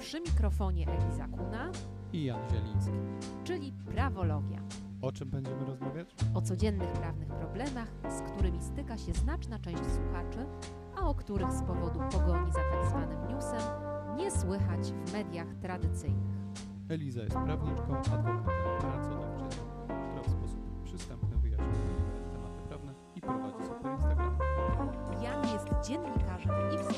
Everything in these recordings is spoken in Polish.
Przy mikrofonie Eliza Kuna, i Jan Zieliński. czyli Prawologia. O czym będziemy rozmawiać? O codziennych prawnych problemach, z którymi styka się znaczna część słuchaczy, a o których z powodu pogoni za tak zwanym newsem nie słychać w mediach tradycyjnych. Eliza jest prawniczką, adwokatem, pracodawczynią, która w sposób przystępny wyjaśnia tematy prawne i prowadzi super Instagram. Jan jest dziennikarzem i współtworzy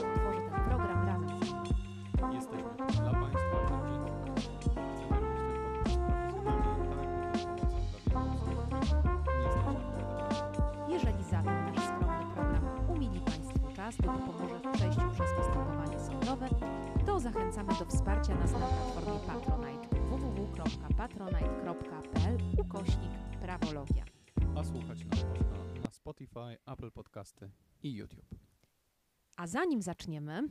czas lub pomoże w przejściu przez postępowanie sądowe, to zachęcamy do wsparcia nas na platformie Patronite www.patronite.pl ukośnik prawologia. A słuchać nas można na Spotify, Apple Podcasty i YouTube. A zanim zaczniemy,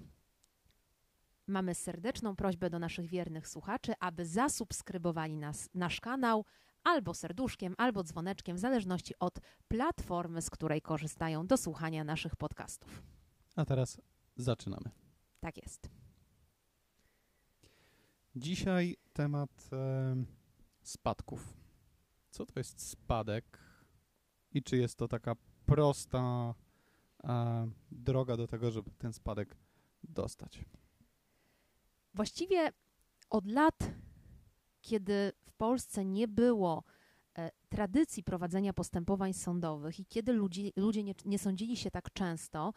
mamy serdeczną prośbę do naszych wiernych słuchaczy, aby zasubskrybowali nas, nasz kanał albo serduszkiem, albo dzwoneczkiem, w zależności od platformy, z której korzystają do słuchania naszych podcastów. A teraz zaczynamy. Tak jest. Dzisiaj temat em, spadków. Co to jest spadek i czy jest to taka prosta e, droga do tego, żeby ten spadek dostać? Właściwie od lat, kiedy w Polsce nie było e, tradycji prowadzenia postępowań sądowych i kiedy ludzi, ludzie nie, nie sądzili się tak często,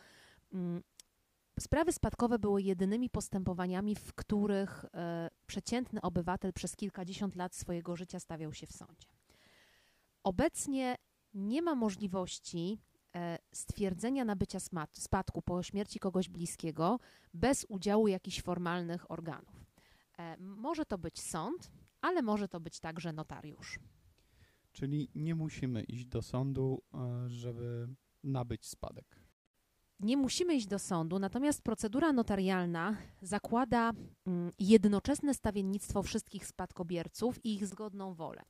sprawy spadkowe były jedynymi postępowaniami, w których e, przeciętny obywatel przez kilkadziesiąt lat swojego życia stawiał się w sądzie. Obecnie nie ma możliwości e, stwierdzenia nabycia spadku po śmierci kogoś bliskiego bez udziału jakichś formalnych organów. E, Może to być sąd, ale może to być także notariusz. Czyli nie musimy iść do sądu, żeby nabyć spadek. Nie musimy iść do sądu, natomiast procedura notarialna zakłada mm, jednoczesne stawiennictwo wszystkich spadkobierców i ich zgodną wolę.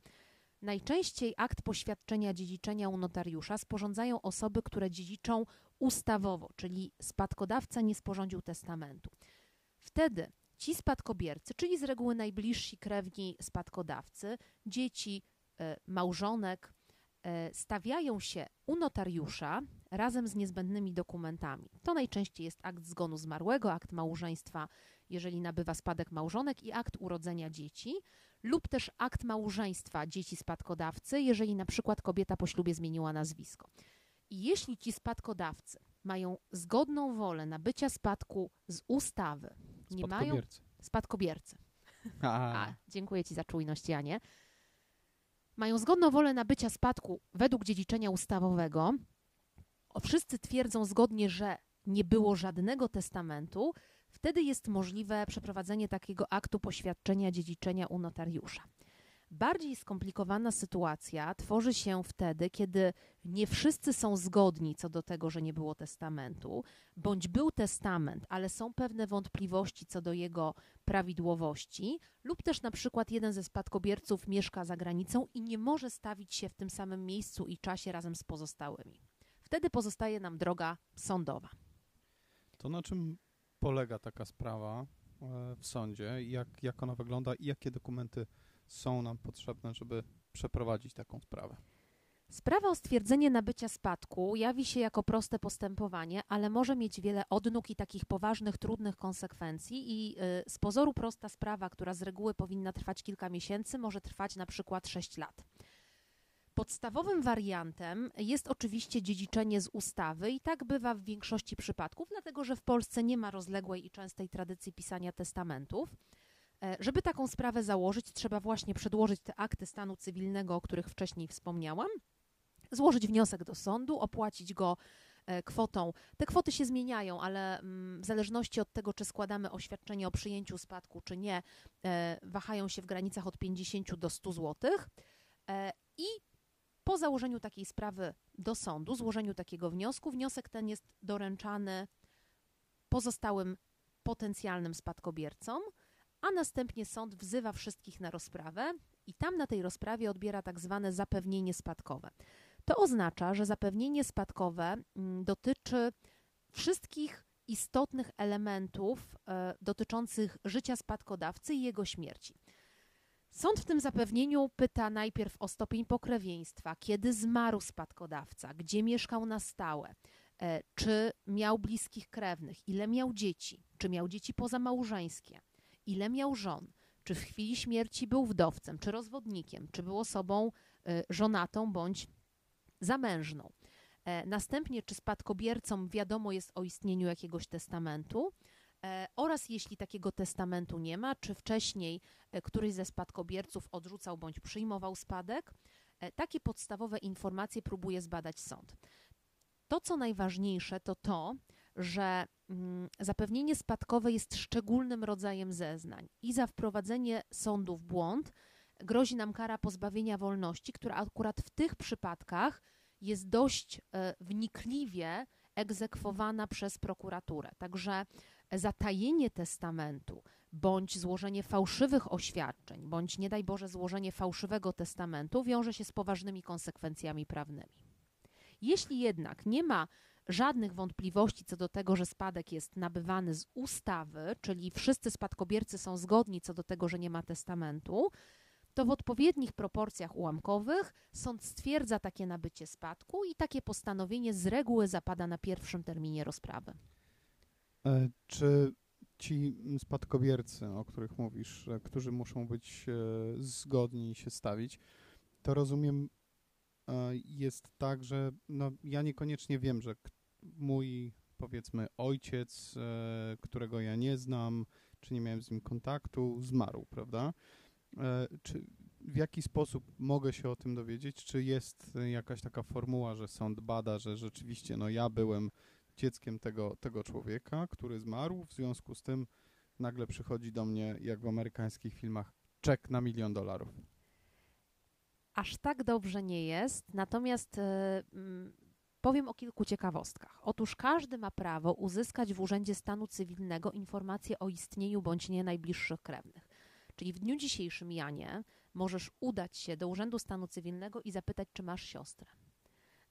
Najczęściej akt poświadczenia dziedziczenia u notariusza sporządzają osoby, które dziedziczą ustawowo, czyli spadkodawca nie sporządził testamentu. Wtedy ci spadkobiercy, czyli z reguły najbliżsi krewni spadkodawcy, dzieci, e, małżonek, e, stawiają się u notariusza razem z niezbędnymi dokumentami. To najczęściej jest akt zgonu zmarłego, akt małżeństwa, jeżeli nabywa spadek małżonek i akt urodzenia dzieci, lub też akt małżeństwa dzieci spadkodawcy, jeżeli na przykład kobieta po ślubie zmieniła nazwisko. I jeśli ci spadkodawcy mają zgodną wolę nabycia spadku z ustawy, nie mają Spadkobiercy. spadkobiercy. A, A, dziękuję Ci za czujność, Janie. Mają zgodną wolę nabycia spadku według dziedziczenia ustawowego. Wszyscy twierdzą zgodnie, że nie było żadnego testamentu. Wtedy jest możliwe przeprowadzenie takiego aktu poświadczenia dziedziczenia u notariusza. Bardziej skomplikowana sytuacja tworzy się wtedy, kiedy nie wszyscy są zgodni co do tego, że nie było testamentu, bądź był testament, ale są pewne wątpliwości co do jego prawidłowości, lub też na przykład jeden ze spadkobierców mieszka za granicą i nie może stawić się w tym samym miejscu i czasie razem z pozostałymi. Wtedy pozostaje nam droga sądowa. to na czym polega taka sprawa e, w sądzie? Jak, jak ona wygląda i jakie dokumenty są nam potrzebne, żeby przeprowadzić taką sprawę? Sprawa o stwierdzenie nabycia spadku jawi się jako proste postępowanie, ale może mieć wiele odnóg i takich poważnych, trudnych konsekwencji. I y, z pozoru prosta sprawa, która z reguły powinna trwać kilka miesięcy, może trwać na przykład 6 lat. Podstawowym wariantem jest oczywiście dziedziczenie z ustawy i tak bywa w większości przypadków, dlatego że w Polsce nie ma rozległej i częstej tradycji pisania testamentów. E, Żeby taką sprawę założyć, trzeba właśnie przedłożyć te akty stanu cywilnego, o których wcześniej wspomniałam, złożyć wniosek do sądu, opłacić go e, kwotą. Te kwoty się zmieniają, ale mm, w zależności od tego, czy składamy oświadczenie o przyjęciu spadku, czy nie, e, wahają się w granicach od 50 do 100 zł. I po założeniu takiej sprawy do sądu, złożeniu takiego wniosku, wniosek ten jest doręczany pozostałym potencjalnym spadkobiercom, a następnie sąd wzywa wszystkich na rozprawę i tam na tej rozprawie odbiera tak zwane zapewnienie spadkowe. To oznacza, że zapewnienie spadkowe mm, dotyczy wszystkich istotnych elementów e, dotyczących życia spadkodawcy i jego śmierci. Sąd w tym zapewnieniu pyta najpierw o stopień pokrewieństwa, kiedy zmarł spadkodawca, gdzie mieszkał na stałe, e, czy miał bliskich krewnych, ile miał dzieci, czy miał dzieci pozamałżeńskie, ile miał żon, czy w chwili śmierci był wdowcem, czy rozwodnikiem, czy był osobą e, żonatą bądź zamężną. E, następnie, czy spadkobiercom wiadomo jest o istnieniu jakiegoś testamentu, oraz jeśli takiego testamentu nie ma, czy wcześniej e, któryś ze spadkobierców odrzucał bądź przyjmował spadek. Takie podstawowe informacje próbuje zbadać sąd. To, co najważniejsze, to to, że mm, zapewnienie spadkowe jest szczególnym rodzajem zeznań i za wprowadzenie sądu w błąd grozi nam kara pozbawienia wolności, która akurat w tych przypadkach jest dość e, wnikliwie egzekwowana przez prokuraturę. Także zatajenie testamentu, bądź złożenie fałszywych oświadczeń, bądź nie daj Boże złożenie fałszywego testamentu wiąże się z poważnymi konsekwencjami prawnymi. Jeśli jednak nie ma żadnych wątpliwości co do tego, że spadek jest nabywany z ustawy, czyli wszyscy spadkobiercy są zgodni co do tego, że nie ma testamentu, to w odpowiednich proporcjach ułamkowych sąd stwierdza takie nabycie spadku i takie postanowienie z reguły zapada na pierwszym terminie rozprawy. E, czy ci spadkobiercy, o których mówisz, e, którzy muszą być e, zgodni i się stawić, to rozumiem, jest tak, że no, ja niekoniecznie wiem, że mój powiedzmy ojciec, którego ja nie znam, czy nie miałem z nim kontaktu, zmarł, prawda? Czy w jaki sposób mogę się o tym dowiedzieć? Czy jest jakaś taka formuła, że sąd bada, że rzeczywiście no ja byłem dzieckiem tego, tego człowieka, który zmarł, w związku z tym nagle przychodzi do mnie, jak w amerykańskich filmach, czek na milion dolarów? Aż tak dobrze nie jest, natomiast yy, powiem o kilku ciekawostkach. Otóż każdy ma prawo uzyskać w Urzędzie Stanu Cywilnego informacje o istnieniu bądź nie najbliższych krewnych. Czyli w dniu dzisiejszym, Janie, możesz udać się do Urzędu Stanu Cywilnego i zapytać, czy masz siostrę.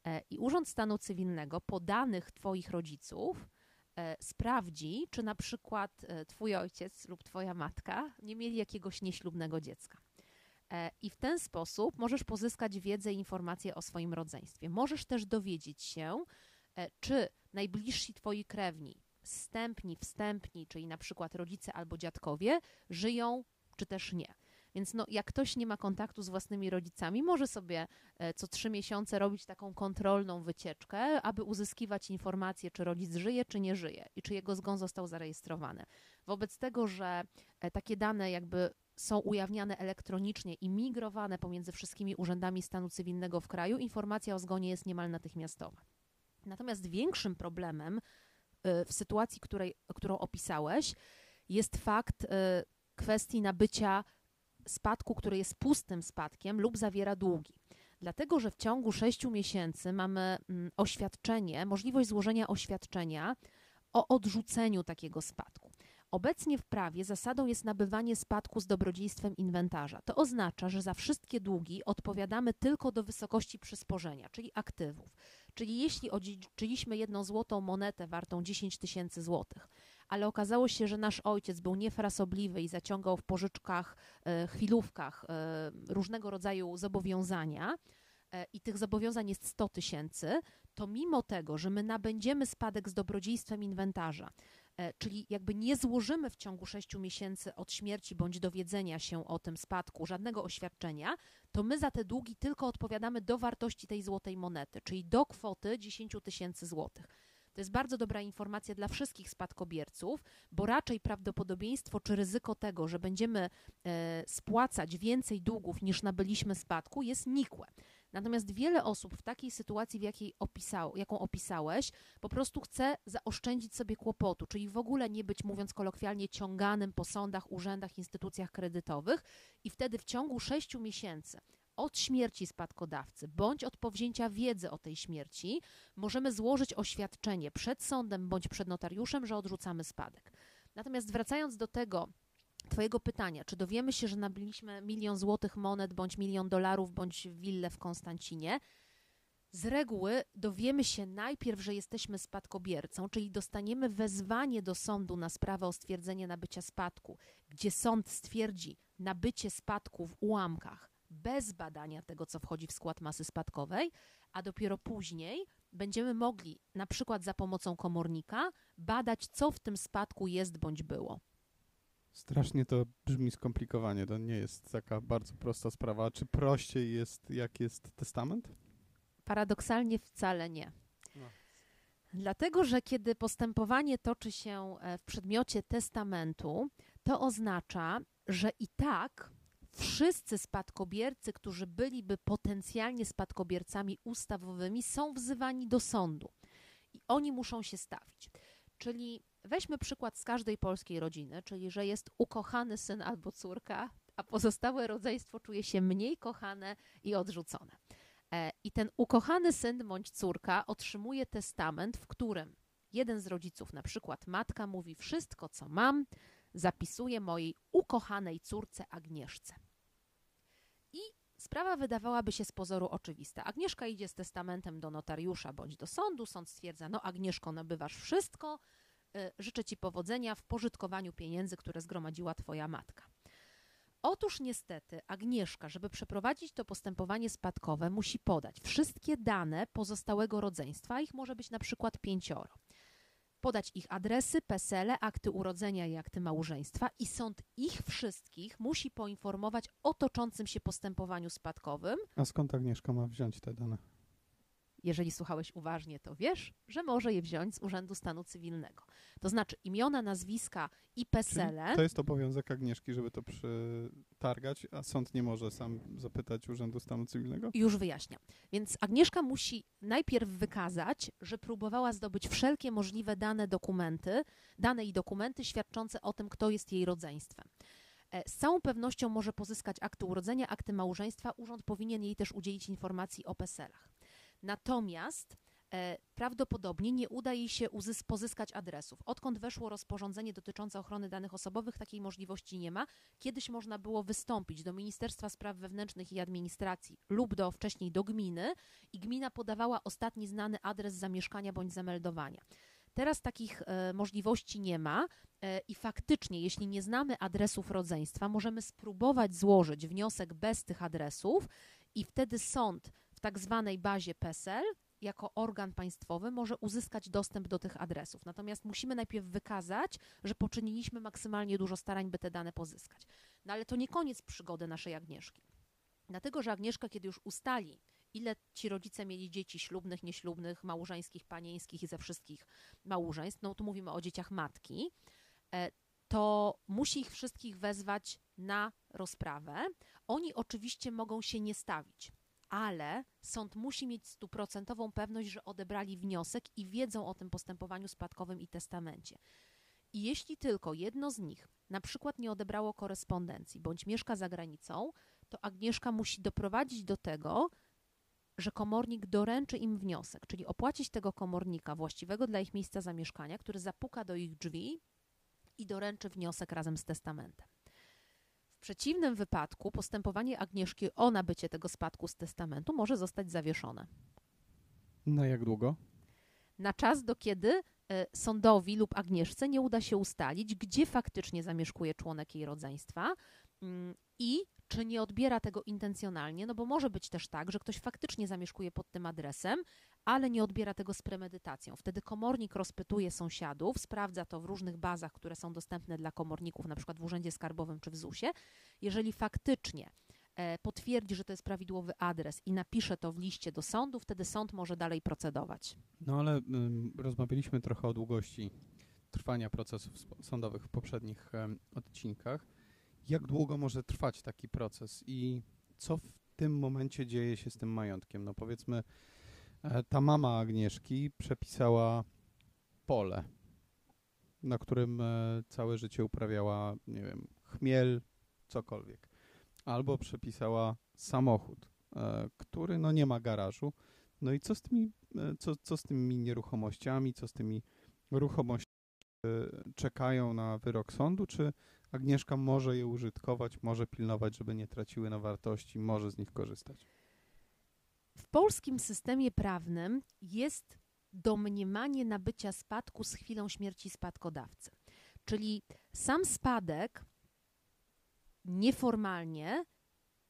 E, I Urząd Stanu Cywilnego po danych Twoich rodziców e, sprawdzi, czy na przykład e, Twój ojciec lub Twoja matka nie mieli jakiegoś nieślubnego dziecka. I w ten sposób możesz pozyskać wiedzę i informacje o swoim rodzeństwie. Możesz też dowiedzieć się, czy najbliżsi Twoi krewni, wstępni, wstępni, czyli na przykład rodzice albo dziadkowie, żyją czy też nie. Więc no, jak ktoś nie ma kontaktu z własnymi rodzicami, może sobie e, co trzy miesiące robić taką kontrolną wycieczkę, aby uzyskiwać informacje, czy rodzic żyje, czy nie żyje i czy jego zgon został zarejestrowany. Wobec tego, że e, takie dane jakby są ujawniane elektronicznie i migrowane pomiędzy wszystkimi urzędami stanu cywilnego w kraju, informacja o zgonie jest niemal natychmiastowa. Natomiast większym problemem e, w sytuacji, której, którą opisałeś, jest fakt kwestii nabycia spadku, który jest pustym spadkiem lub zawiera długi. Dlatego, że w ciągu 6 miesięcy mamy mm, oświadczenie, możliwość złożenia oświadczenia o odrzuceniu takiego spadku. Obecnie w prawie zasadą jest nabywanie spadku z dobrodziejstwem inwentarza. To oznacza, że za wszystkie długi odpowiadamy tylko do wysokości przysporzenia, czyli aktywów. Czyli jeśli odziedziczyliśmy jedną złotą monetę wartą 10 tysięcy złotych, ale okazało się, że nasz ojciec był niefrasobliwy i zaciągał w pożyczkach, e, chwilówkach e, różnego rodzaju zobowiązania e, i tych zobowiązań jest 100 tysięcy, to mimo tego, że my nabędziemy spadek z dobrodziejstwem inwentarza, czyli jakby nie złożymy w ciągu 6 miesięcy od śmierci bądź dowiedzenia się o tym spadku żadnego oświadczenia, to my za te długi tylko odpowiadamy do wartości tej złotej monety, czyli do kwoty 10 tysięcy złotych. To jest bardzo dobra informacja dla wszystkich spadkobierców, bo raczej prawdopodobieństwo czy ryzyko tego, że będziemy e, spłacać więcej długów niż nabyliśmy spadku jest nikłe. Natomiast wiele osób w takiej sytuacji, w jakiej opisał, jaką opisałeś, po prostu chce zaoszczędzić sobie kłopotu, czyli w ogóle nie być, mówiąc kolokwialnie, ciąganym po sądach, urzędach, instytucjach kredytowych i wtedy w ciągu sześciu miesięcy od śmierci spadkodawcy bądź od powzięcia wiedzy o tej śmierci możemy złożyć oświadczenie przed sądem bądź przed notariuszem, że odrzucamy spadek. Natomiast wracając do tego, Twojego pytania, czy dowiemy się, że nabyliśmy milion złotych monet, bądź milion dolarów, bądź willę w Konstancinie? Z reguły dowiemy się najpierw, że jesteśmy spadkobiercą, czyli dostaniemy wezwanie do sądu na sprawę o stwierdzenie nabycia spadku, gdzie sąd stwierdzi nabycie spadku w ułamkach bez badania tego, co wchodzi w skład masy spadkowej, a dopiero później będziemy mogli, na przykład za pomocą komornika, badać, co w tym spadku jest bądź było. Strasznie to brzmi skomplikowanie. To nie jest taka bardzo prosta sprawa. Czy prościej jest, jak jest testament? Paradoksalnie wcale nie. No. Dlatego, że kiedy postępowanie toczy się e, w przedmiocie testamentu, to oznacza, że i tak wszyscy spadkobiercy, którzy byliby potencjalnie spadkobiercami ustawowymi, są wzywani do sądu i oni muszą się stawić. Czyli weźmy przykład z każdej polskiej rodziny, czyli że jest ukochany syn albo córka, a pozostałe rodzeństwo czuje się mniej kochane i odrzucone. E, I ten ukochany syn bądź córka otrzymuje testament, w którym jeden z rodziców, na przykład matka, mówi: Wszystko, co mam, zapisuję mojej ukochanej córce Agnieszce. Sprawa wydawałaby się z pozoru oczywista. Agnieszka idzie z testamentem do notariusza bądź do sądu. Sąd stwierdza: No, Agnieszko, nabywasz wszystko. Y, życzę ci powodzenia w pożytkowaniu pieniędzy, które zgromadziła twoja matka. Otóż niestety Agnieszka, żeby przeprowadzić to postępowanie spadkowe, musi podać wszystkie dane pozostałego rodzeństwa, ich może być na przykład pięcioro. Podać ich adresy, pesele, akty urodzenia i akty małżeństwa i sąd ich wszystkich musi poinformować o toczącym się postępowaniu spadkowym. A skąd Agnieszka ma wziąć te dane? Jeżeli słuchałeś uważnie, to wiesz, że może je wziąć z Urzędu Stanu Cywilnego. To znaczy imiona, nazwiska i pesele. To jest obowiązek Agnieszki, żeby to przetargać, a sąd nie może sam zapytać Urzędu Stanu Cywilnego? Już wyjaśniam. Więc Agnieszka musi najpierw wykazać, że próbowała zdobyć wszelkie możliwe dane dokumenty, dane i dokumenty świadczące o tym, kto jest jej rodzeństwem. E, z całą pewnością może pozyskać akty urodzenia, akty małżeństwa. Urząd powinien jej też udzielić informacji o peselach. Natomiast e, prawdopodobnie nie uda jej się pozyskać adresów. Odkąd weszło rozporządzenie dotyczące ochrony danych osobowych, takiej możliwości nie ma. Kiedyś można było wystąpić do Ministerstwa Spraw Wewnętrznych i Administracji lub do wcześniej do gminy i gmina podawała ostatni znany adres zamieszkania bądź zameldowania. Teraz takich e, możliwości nie ma e, i faktycznie, jeśli nie znamy adresów rodzeństwa, możemy spróbować złożyć wniosek bez tych adresów i wtedy sąd tak zwanej bazie PESEL jako organ państwowy może uzyskać dostęp do tych adresów. Natomiast musimy najpierw wykazać, że poczyniliśmy maksymalnie dużo starań, by te dane pozyskać. No ale to nie koniec przygody naszej Agnieszki. Dlatego, że Agnieszka, kiedy już ustali, ile ci rodzice mieli dzieci ślubnych, nieślubnych, małżeńskich, panieńskich i ze wszystkich małżeństw, no tu mówimy o dzieciach matki, e, to musi ich wszystkich wezwać na rozprawę. Oni oczywiście mogą się nie stawić ale sąd musi mieć stuprocentową pewność, że odebrali wniosek i wiedzą o tym postępowaniu spadkowym i testamencie. I jeśli tylko jedno z nich na przykład nie odebrało korespondencji bądź mieszka za granicą, to Agnieszka musi doprowadzić do tego, że komornik doręczy im wniosek, czyli opłacić tego komornika właściwego dla ich miejsca zamieszkania, który zapuka do ich drzwi i doręczy wniosek razem z testamentem przeciwnym wypadku postępowanie Agnieszki o nabycie tego spadku z testamentu może zostać zawieszone. Na jak długo? Na czas, do kiedy e, sądowi lub Agnieszce nie uda się ustalić, gdzie faktycznie zamieszkuje członek jej rodzeństwa mm, i czy nie odbiera tego intencjonalnie, no bo może być też tak, że ktoś faktycznie zamieszkuje pod tym adresem, ale nie odbiera tego z premedytacją. Wtedy komornik rozpytuje sąsiadów, sprawdza to w różnych bazach, które są dostępne dla komorników, na przykład w Urzędzie Skarbowym czy w ZUS-ie. Jeżeli faktycznie e, potwierdzi, że to jest prawidłowy adres i napisze to w liście do sądu, wtedy sąd może dalej procedować. No ale rozmawialiśmy trochę o długości trwania procesów sądowych w poprzednich odcinkach. Jak długo może trwać taki proces i co w tym momencie dzieje się z tym majątkiem? No powiedzmy, ta mama Agnieszki przepisała pole, na którym e, całe życie uprawiała, nie wiem, chmiel, cokolwiek. Albo przepisała samochód, e, który no nie ma garażu. No i co z tymi, co, co z tymi nieruchomościami, co z tymi ruchomościami czekają na wyrok sądu, czy Agnieszka może je użytkować, może pilnować, żeby nie traciły na wartości, może z nich korzystać. W polskim systemie prawnym jest domniemanie nabycia spadku z chwilą śmierci spadkodawcy. Czyli sam spadek nieformalnie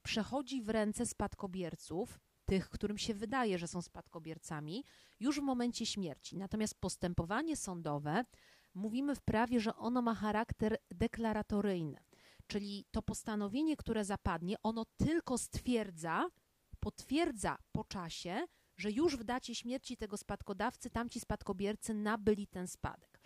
przechodzi w ręce spadkobierców, tych, którym się wydaje, że są spadkobiercami, już w momencie śmierci. Natomiast postępowanie sądowe, mówimy w prawie, że ono ma charakter deklaratoryjny. Czyli to postanowienie, które zapadnie, ono tylko stwierdza, potwierdza po czasie, że już w dacie śmierci tego spadkodawcy tamci spadkobiercy nabyli ten spadek.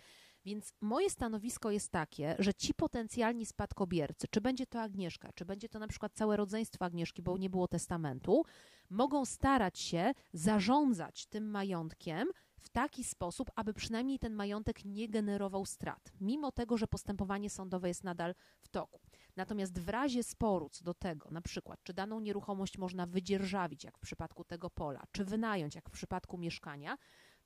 Więc moje stanowisko jest takie, że ci potencjalni spadkobiercy, czy będzie to Agnieszka, czy będzie to na przykład całe rodzeństwo Agnieszki, bo nie było testamentu, mogą starać się zarządzać tym majątkiem w taki sposób, aby przynajmniej ten majątek nie generował strat, mimo tego, że postępowanie sądowe jest nadal w toku. Natomiast w razie sporu co do tego, na przykład, czy daną nieruchomość można wydzierżawić, jak w przypadku tego pola, czy wynająć, jak w przypadku mieszkania,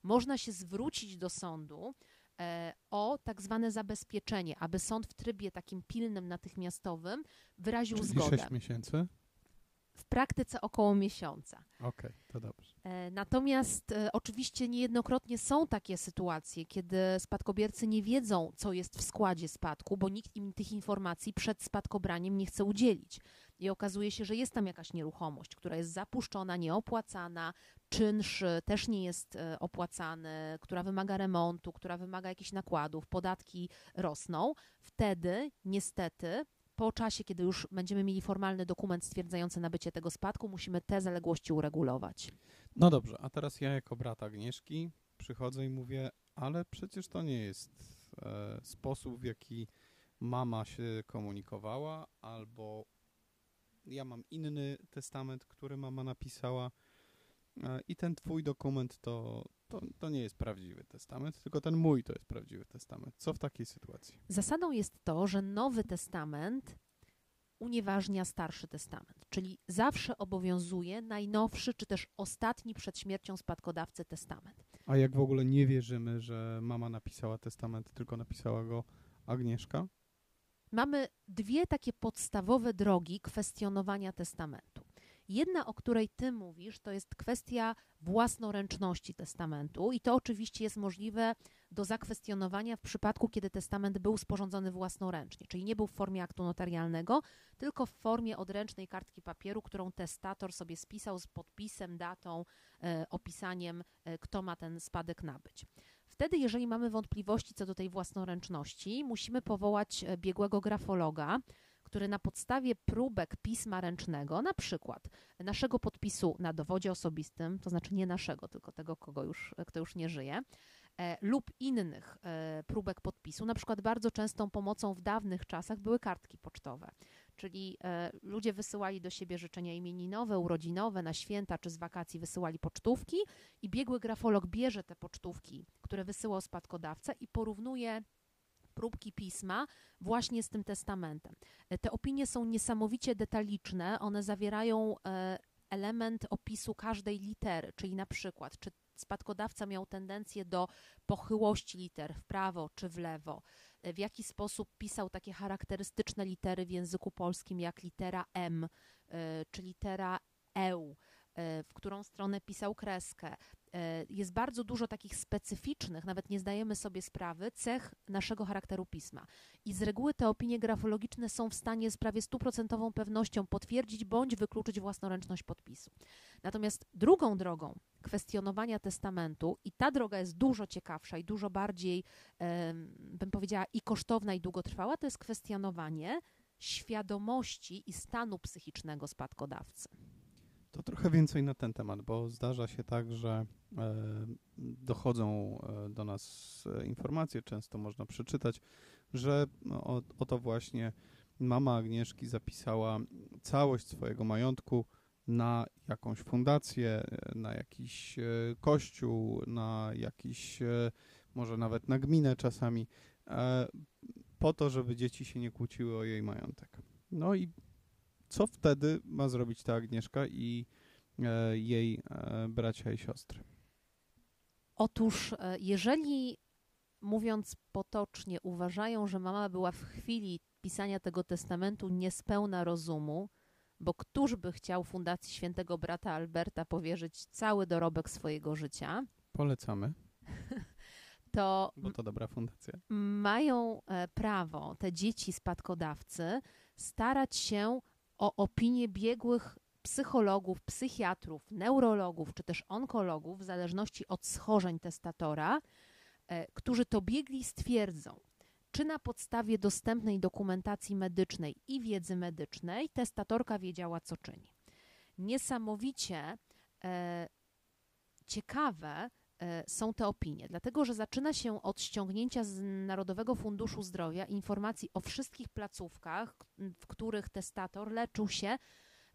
można się zwrócić do sądu e, o tak zwane zabezpieczenie, aby sąd w trybie takim pilnym, natychmiastowym wyraził Czyli zgodę. 6 miesięcy? W praktyce około miesiąca. Okej, to dobrze. E, Natomiast e, oczywiście niejednokrotnie są takie sytuacje, kiedy spadkobiercy nie wiedzą, co jest w składzie spadku, bo nikt im tych informacji przed spadkobraniem nie chce udzielić. I okazuje się, że jest tam jakaś nieruchomość, która jest zapuszczona, nieopłacana, czynsz też nie jest e, opłacany, która wymaga remontu, która wymaga jakichś nakładów, podatki rosną. Wtedy niestety po czasie, kiedy już będziemy mieli formalny dokument stwierdzający nabycie tego spadku, musimy te zaległości uregulować. No dobrze, a teraz ja jako brat Agnieszki przychodzę i mówię, ale przecież to nie jest e, sposób, w jaki mama się komunikowała, albo ja mam inny testament, który mama napisała e, i ten twój dokument to, to, to nie jest prawdziwy testament, tylko ten mój to jest prawdziwy testament. Co w takiej sytuacji? Zasadą jest to, że Nowy Testament unieważnia Starszy Testament, czyli zawsze obowiązuje najnowszy czy też ostatni przed śmiercią spadkodawcy testament. A jak w ogóle nie wierzymy, że mama napisała testament, tylko napisała go Agnieszka? Mamy dwie takie podstawowe drogi kwestionowania testamentu. Jedna, o której ty mówisz, to jest kwestia własnoręczności testamentu i to oczywiście jest możliwe do zakwestionowania w przypadku, kiedy testament był sporządzony własnoręcznie, czyli nie był w formie aktu notarialnego, tylko w formie odręcznej kartki papieru, którą testator sobie spisał z podpisem, datą, e, opisaniem, e, kto ma ten spadek nabyć. Wtedy, jeżeli mamy wątpliwości co do tej własnoręczności, musimy powołać e, biegłego grafologa, który na podstawie próbek pisma ręcznego, na przykład naszego podpisu na dowodzie osobistym, to znaczy nie naszego, tylko tego, kogo już, kto już nie żyje, e, lub innych e, próbek podpisu, na przykład bardzo częstą pomocą w dawnych czasach były kartki pocztowe, czyli e, ludzie wysyłali do siebie życzenia imieninowe, urodzinowe, na święta czy z wakacji wysyłali pocztówki i biegły grafolog bierze te pocztówki, które wysyłał spadkodawca i porównuje próbki pisma właśnie z tym testamentem. E, Te opinie są niesamowicie detaliczne, one zawierają e, element opisu każdej litery, czyli na przykład, czy spadkodawca miał tendencję do pochyłości liter w prawo czy w lewo, e, w jaki sposób pisał takie charakterystyczne litery w języku polskim, jak litera M czy litera EU, w którą stronę pisał kreskę. E, Jest bardzo dużo takich specyficznych, nawet nie zdajemy sobie sprawy, cech naszego charakteru pisma. I z reguły te opinie grafologiczne są w stanie z prawie stuprocentową pewnością potwierdzić bądź wykluczyć własnoręczność podpisu. Natomiast drugą drogą kwestionowania testamentu, i ta droga jest dużo ciekawsza i dużo bardziej, em, bym powiedziała, i kosztowna, i długotrwała, to jest kwestionowanie świadomości i stanu psychicznego spadkodawcy. To trochę więcej na ten temat, bo zdarza się tak, że e, dochodzą e, do nas e, informacje, często można przeczytać, że no, o, oto właśnie mama Agnieszki zapisała całość swojego majątku na jakąś fundację, na jakiś kościół, na jakiś, może nawet na gminę czasami, po to, żeby dzieci się nie kłóciły o jej majątek. No i co wtedy ma zrobić ta Agnieszka i e, jej e, bracia i siostry? Otóż, e, jeżeli mówiąc potocznie, uważają, że mama była w chwili pisania tego testamentu niespełna rozumu, bo któż by chciał Fundacji Świętego Brata Alberta powierzyć cały dorobek swojego życia, Polecamy, to bo to dobra fundacja. mają prawo te dzieci spadkodawcy starać się o opinię biegłych psychologów, psychiatrów, neurologów czy też onkologów, w zależności od schorzeń testatora, e, którzy to biegli stwierdzą, czy na podstawie dostępnej dokumentacji medycznej i wiedzy medycznej testatorka wiedziała, co czyni. Niesamowicie e, ciekawe są te opinie, dlatego że zaczyna się od ściągnięcia z Narodowego Funduszu Zdrowia informacji o wszystkich placówkach, w których testator leczył się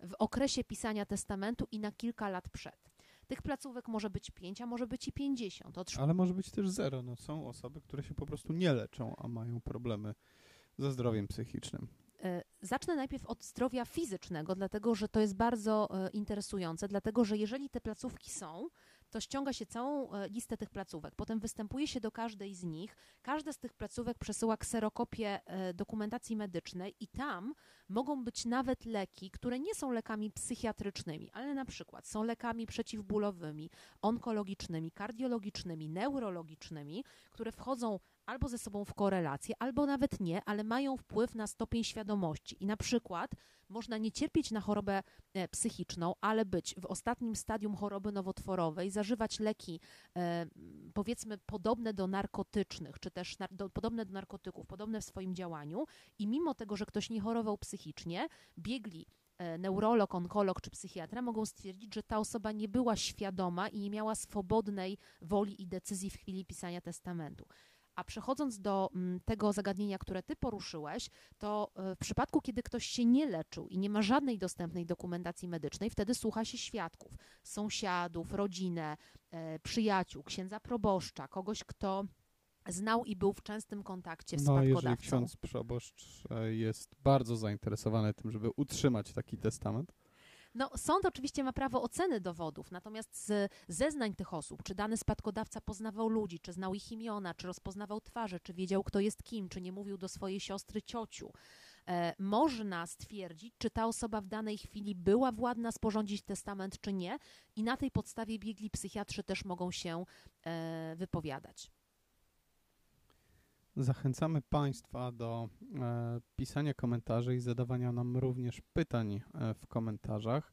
w okresie pisania testamentu i na kilka lat przed. Tych placówek może być pięć, a może być i pięćdziesiąt. Od Ale może być też zero. No, są osoby, które się po prostu nie leczą, a mają problemy ze zdrowiem psychicznym. E, Zacznę najpierw od zdrowia fizycznego, dlatego że to jest bardzo e, interesujące, dlatego że jeżeli te placówki są, to ściąga się całą e, listę tych placówek. Potem występuje się do każdej z nich. Każda z tych placówek przesyła kserokopię e, dokumentacji medycznej i tam mogą być nawet leki, które nie są lekami psychiatrycznymi, ale na przykład są lekami przeciwbólowymi, onkologicznymi, kardiologicznymi, neurologicznymi, które wchodzą albo ze sobą w korelację, albo nawet nie, ale mają wpływ na stopień świadomości. I na przykład można nie cierpieć na chorobę e, psychiczną, ale być w ostatnim stadium choroby nowotworowej, zażywać leki, e, powiedzmy, podobne do narkotycznych, czy też do, podobne do narkotyków, podobne w swoim działaniu, i mimo tego, że ktoś nie chorował psychicznie, biegli e, neurolog, onkolog czy psychiatra mogą stwierdzić, że ta osoba nie była świadoma i nie miała swobodnej woli i decyzji w chwili pisania testamentu. A przechodząc do mm, tego zagadnienia, które ty poruszyłeś, to e, w przypadku, kiedy ktoś się nie leczył i nie ma żadnej dostępnej dokumentacji medycznej, wtedy słucha się świadków, sąsiadów, rodzinę, e, przyjaciół, księdza proboszcza, kogoś, kto znał i był w częstym kontakcie z No, jeżeli ksiądz proboszcz e, jest bardzo zainteresowany tym, żeby utrzymać taki testament, No, sąd oczywiście ma prawo oceny dowodów, natomiast z zeznań tych osób, czy dany spadkodawca poznawał ludzi, czy znał ich imiona, czy rozpoznawał twarze, czy wiedział, kto jest kim, czy nie mówił do swojej siostry ciociu, e, można stwierdzić, czy ta osoba w danej chwili była władna sporządzić testament, czy nie, i na tej podstawie biegli psychiatrzy też mogą się e, wypowiadać. Zachęcamy Państwa do e, pisania komentarzy i zadawania nam również pytań e, w komentarzach.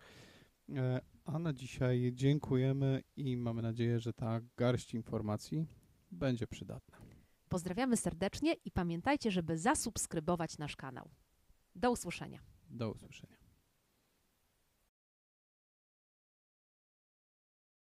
E, a na dzisiaj dziękujemy i mamy nadzieję, że ta garść informacji będzie przydatna. Pozdrawiamy serdecznie i pamiętajcie, żeby zasubskrybować nasz kanał. Do usłyszenia. Do usłyszenia.